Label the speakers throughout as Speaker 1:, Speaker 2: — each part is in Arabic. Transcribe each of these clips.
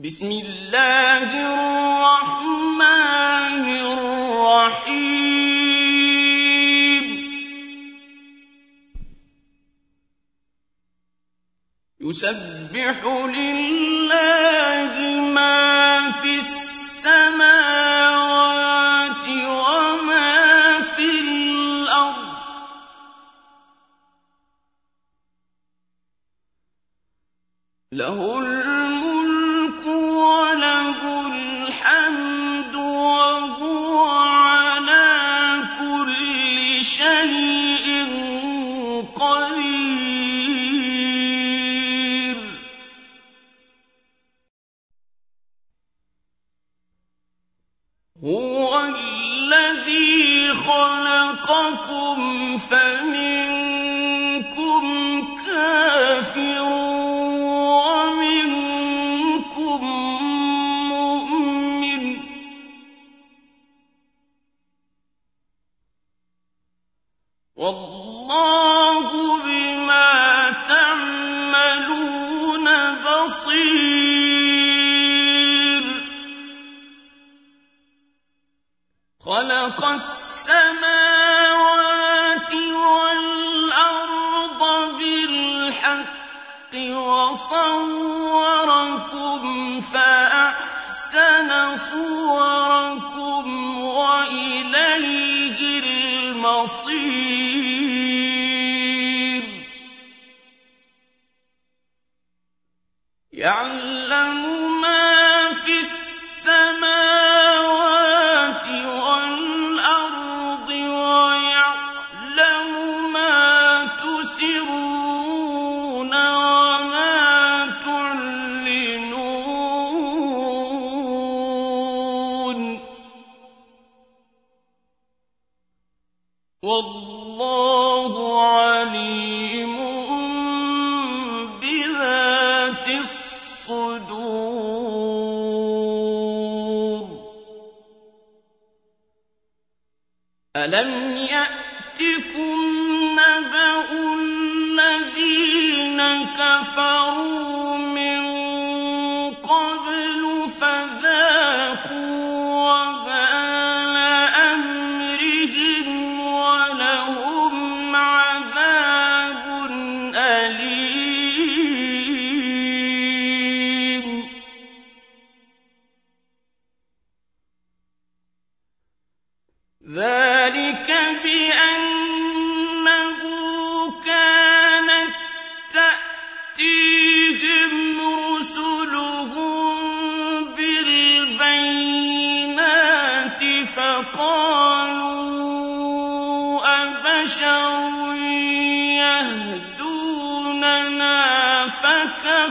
Speaker 1: بسم الله الرحمن الرحيم. يسبح لله ما في السماوات وما في الأرض. له هو الذي خلقكم فمنكم كافر ومنكم مؤمن. والله خلق السماوات والأرض بالحق وصوركم فأحسن صوركم وإليه المصير. الصدور ألم يأتكم نبأ الذين كفروا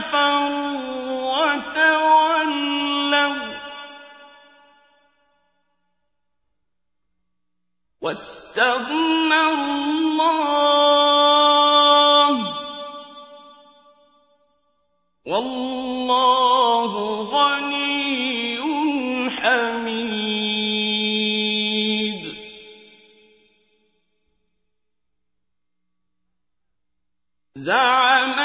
Speaker 1: فكفروا وتولوا واستغنى الله والله غني حميد زعم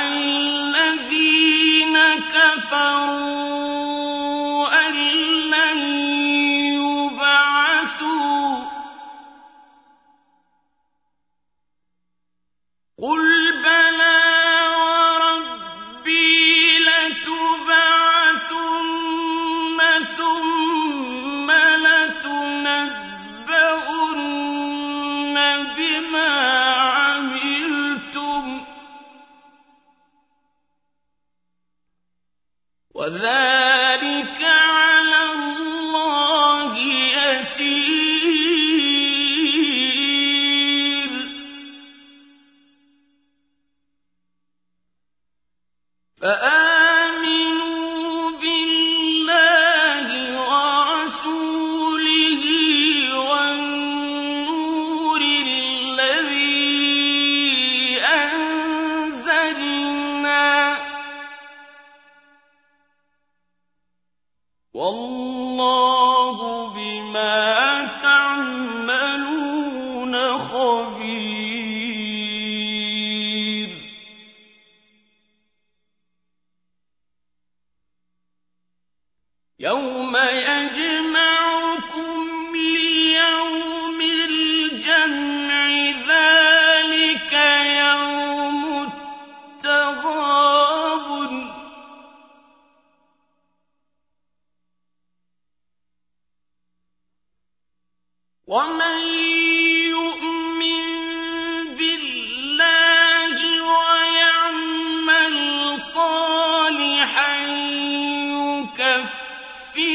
Speaker 1: والله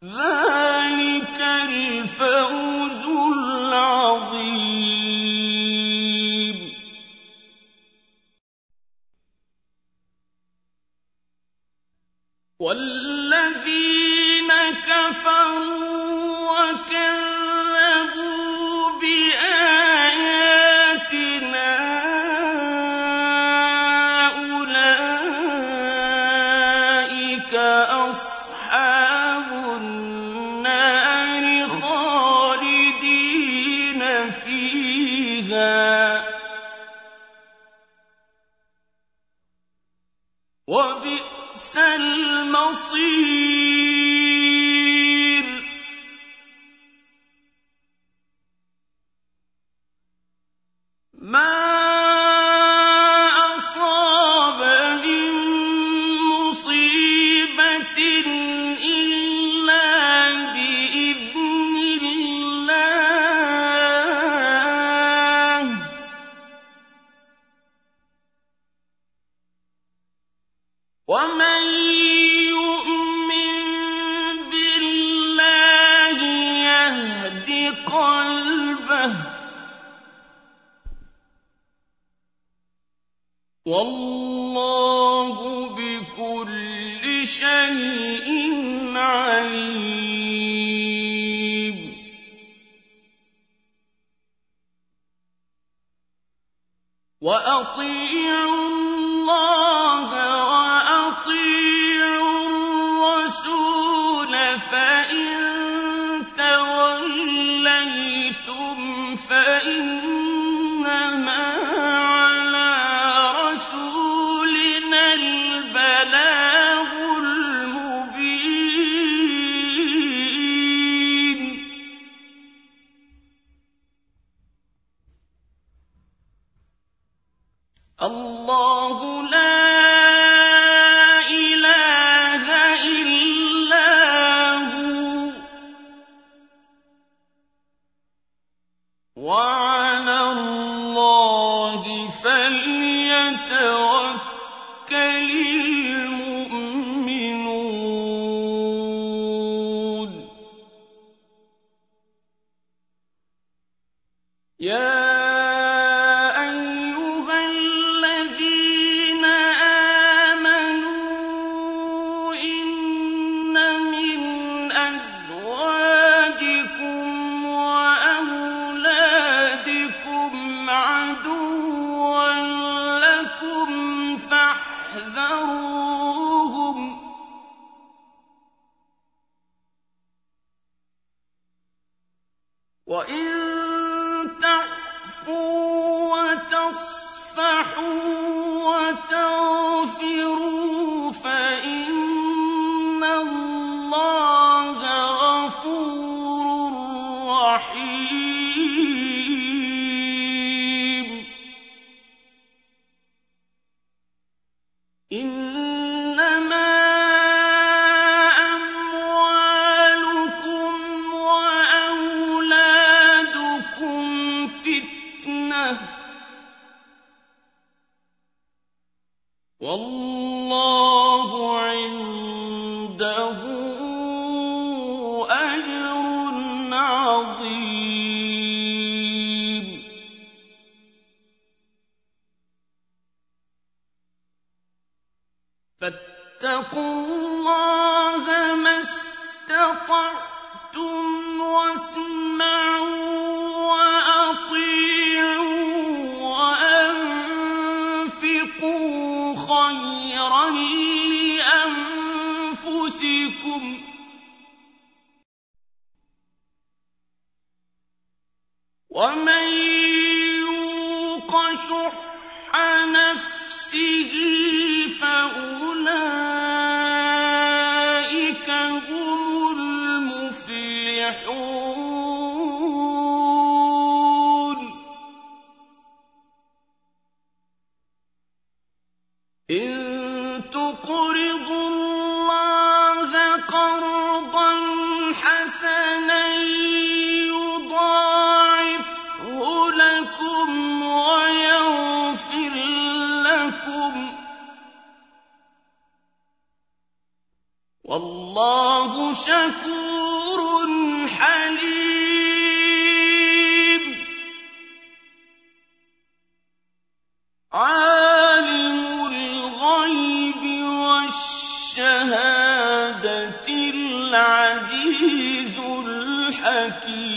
Speaker 1: The المصير. شيء عليم. وأطيع Yeah. غَفُورٌ رَّحِيمٌ. إِنَّمَا أَمْوَالُكُمْ وَأَوْلَادُكُمْ فِتْنَةٌ ۚ. وَاللَّهُ استطعتم واسمعوا وأطيعوا وأنفقوا خيرا لأنفسكم. ومن يوق شح نفسه فأولئك المفلحون إن تقرضوا الله قرضا حسنا يضاعفه لكم ويغفر لكم. والله شكور. والشهادة العزيز الحكيم